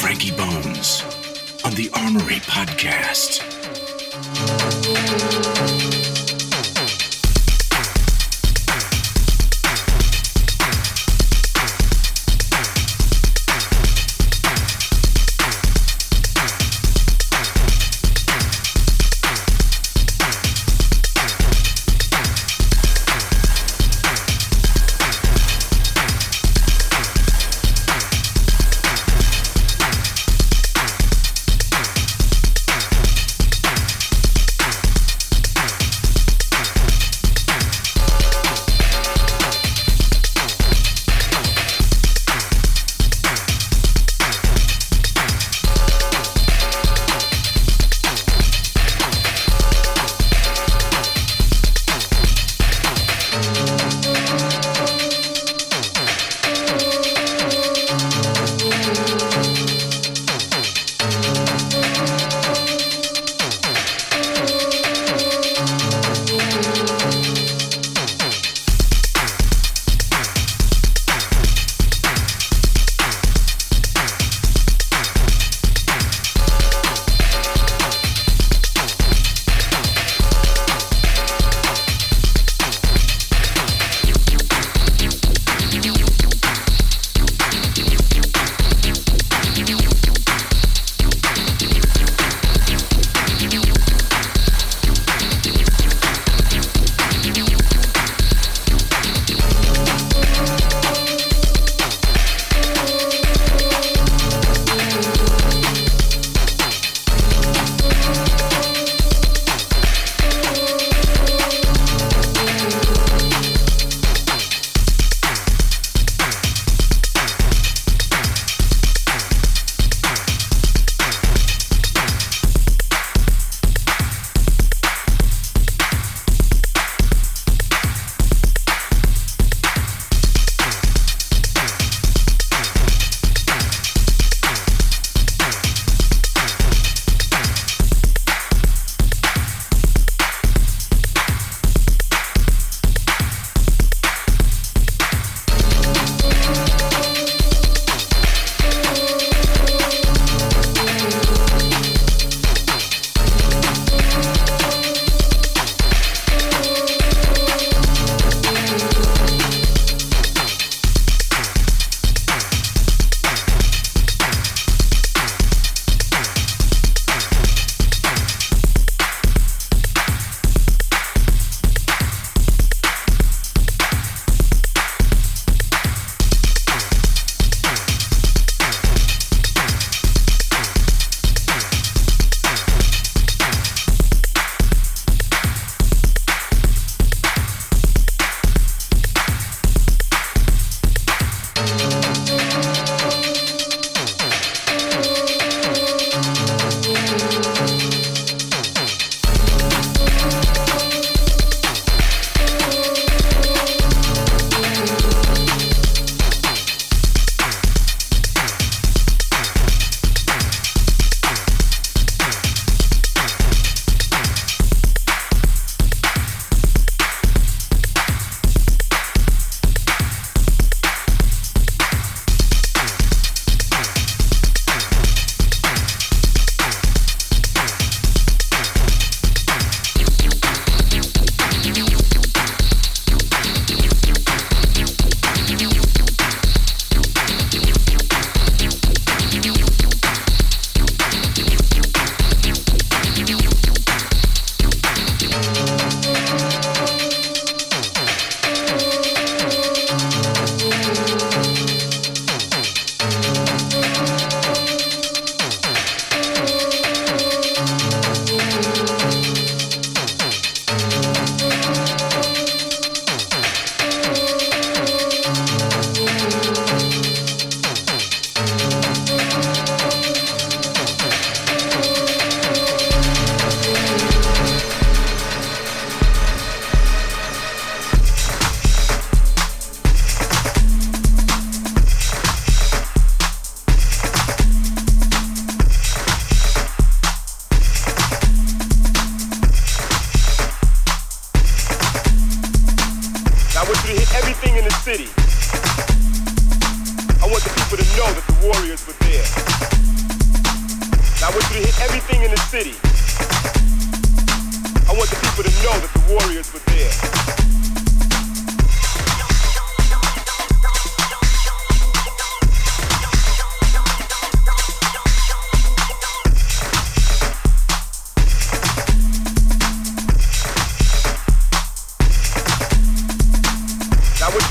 Frankie Bones on the Armory Podcast.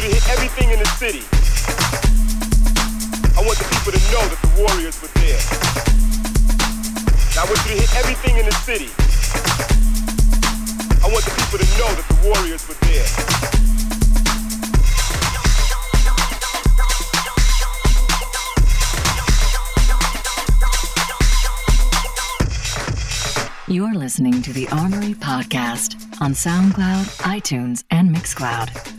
you to hit everything in the city. I want the people to know that the Warriors were there. And I want you to hit everything in the city. I want the people to know that the Warriors were there. You're listening to the Armory Podcast on SoundCloud, iTunes, and Mixcloud.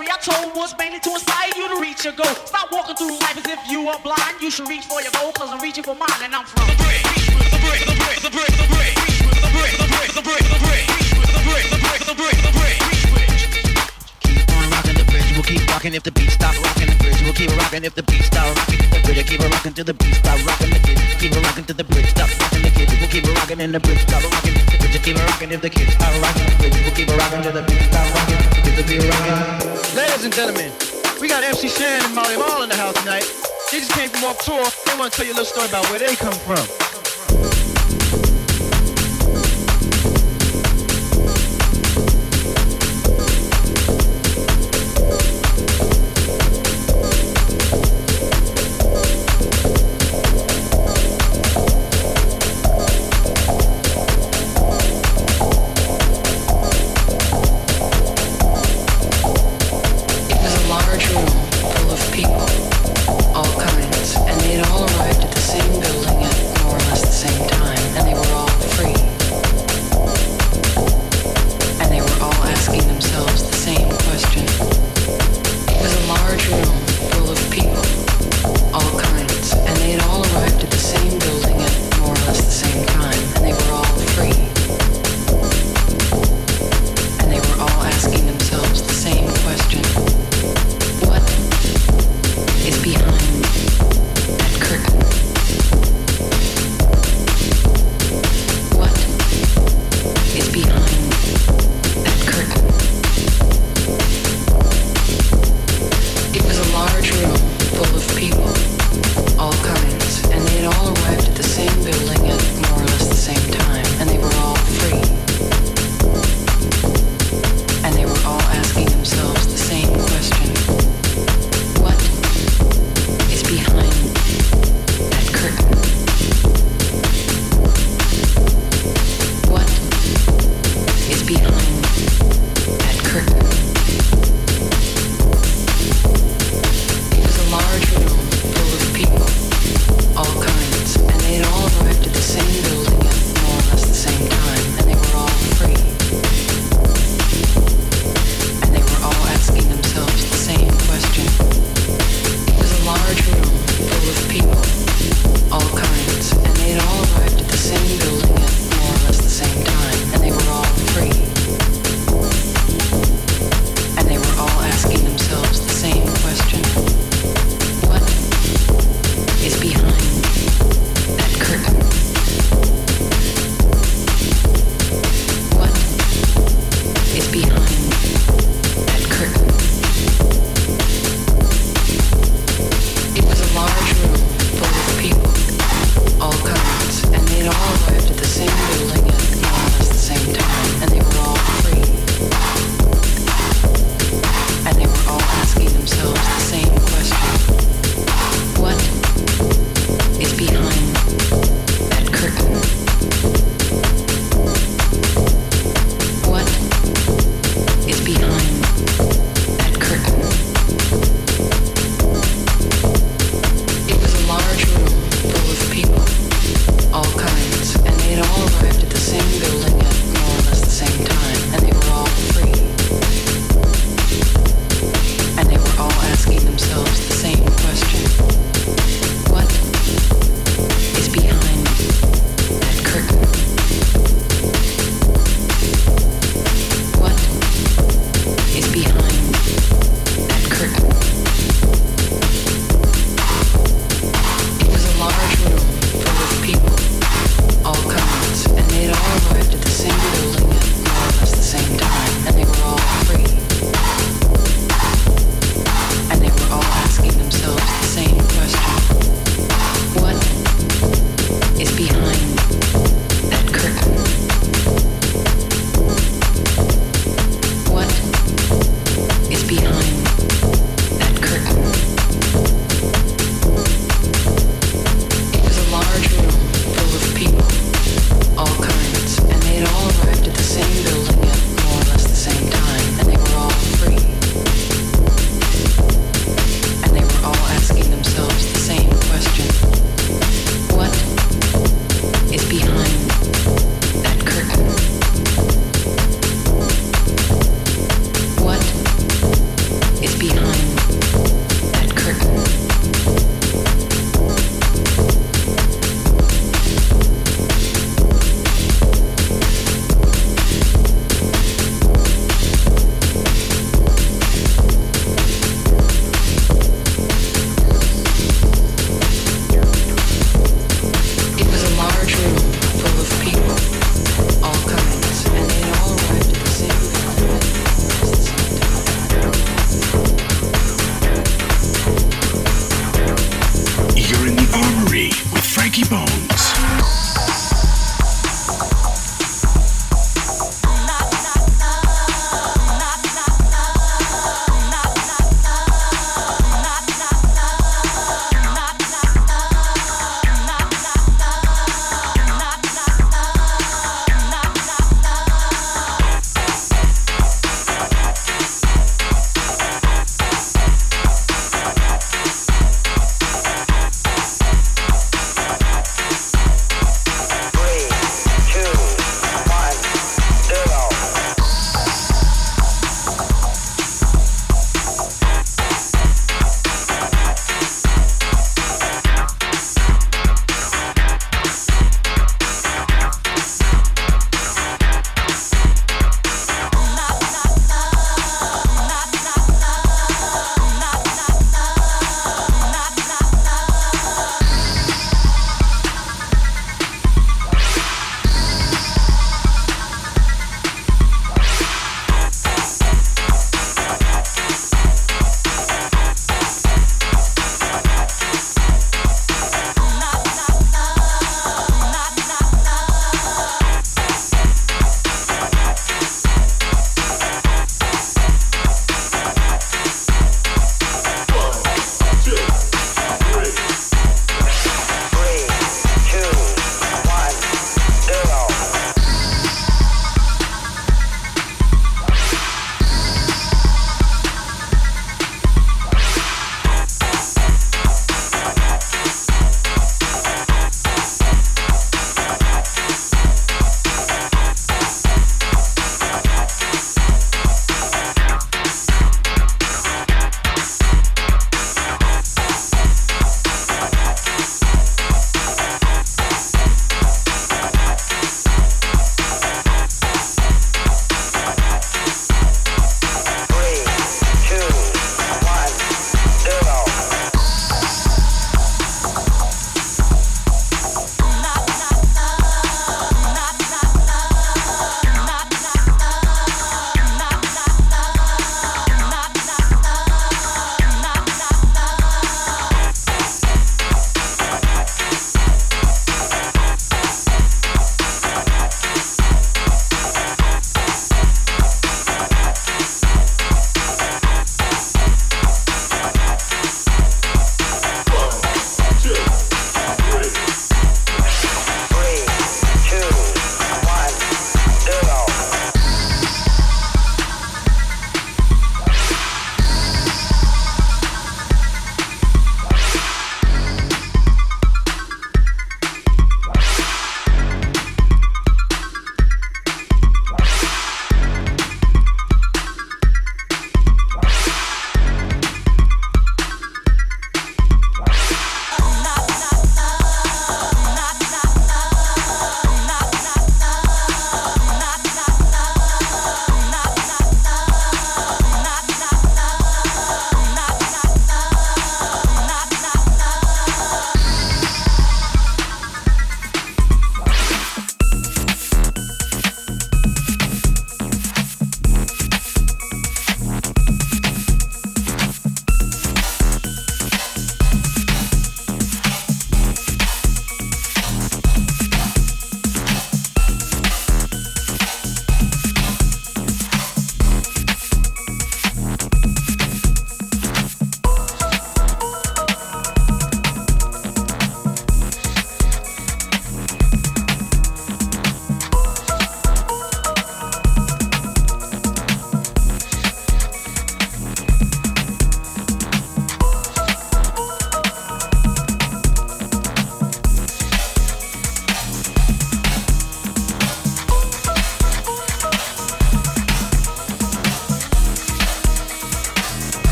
I told was mainly to inspire you to reach your goal. Stop walking through life as if you are blind. You should reach for your goal, cause I'm reaching for mine and I'm from. The the bridge, the bridge, the bridge, the bridge, the bridge, the bridge, the bridge, the bridge, the bridge, the bridge, the bridge, the bridge. Keep we'll keep rocking if the beat stop rocking the bridge. We'll keep rocking if the beat stop rocking the bridge. Keep rocking till the beat stop rocking the kid. Keep rocking till the bridge stop rocking the kid. We'll keep rocking and the bridge stop rocking the bridge. Keep rocking if the kids stop rocking the bridge. We'll keep rocking till the beat stop rocking. The beat rocking. Ladies and gentlemen, we got MC Shan and Marley Marl in the house tonight. They just came from off tour. They want to tell you a little story about where they come from.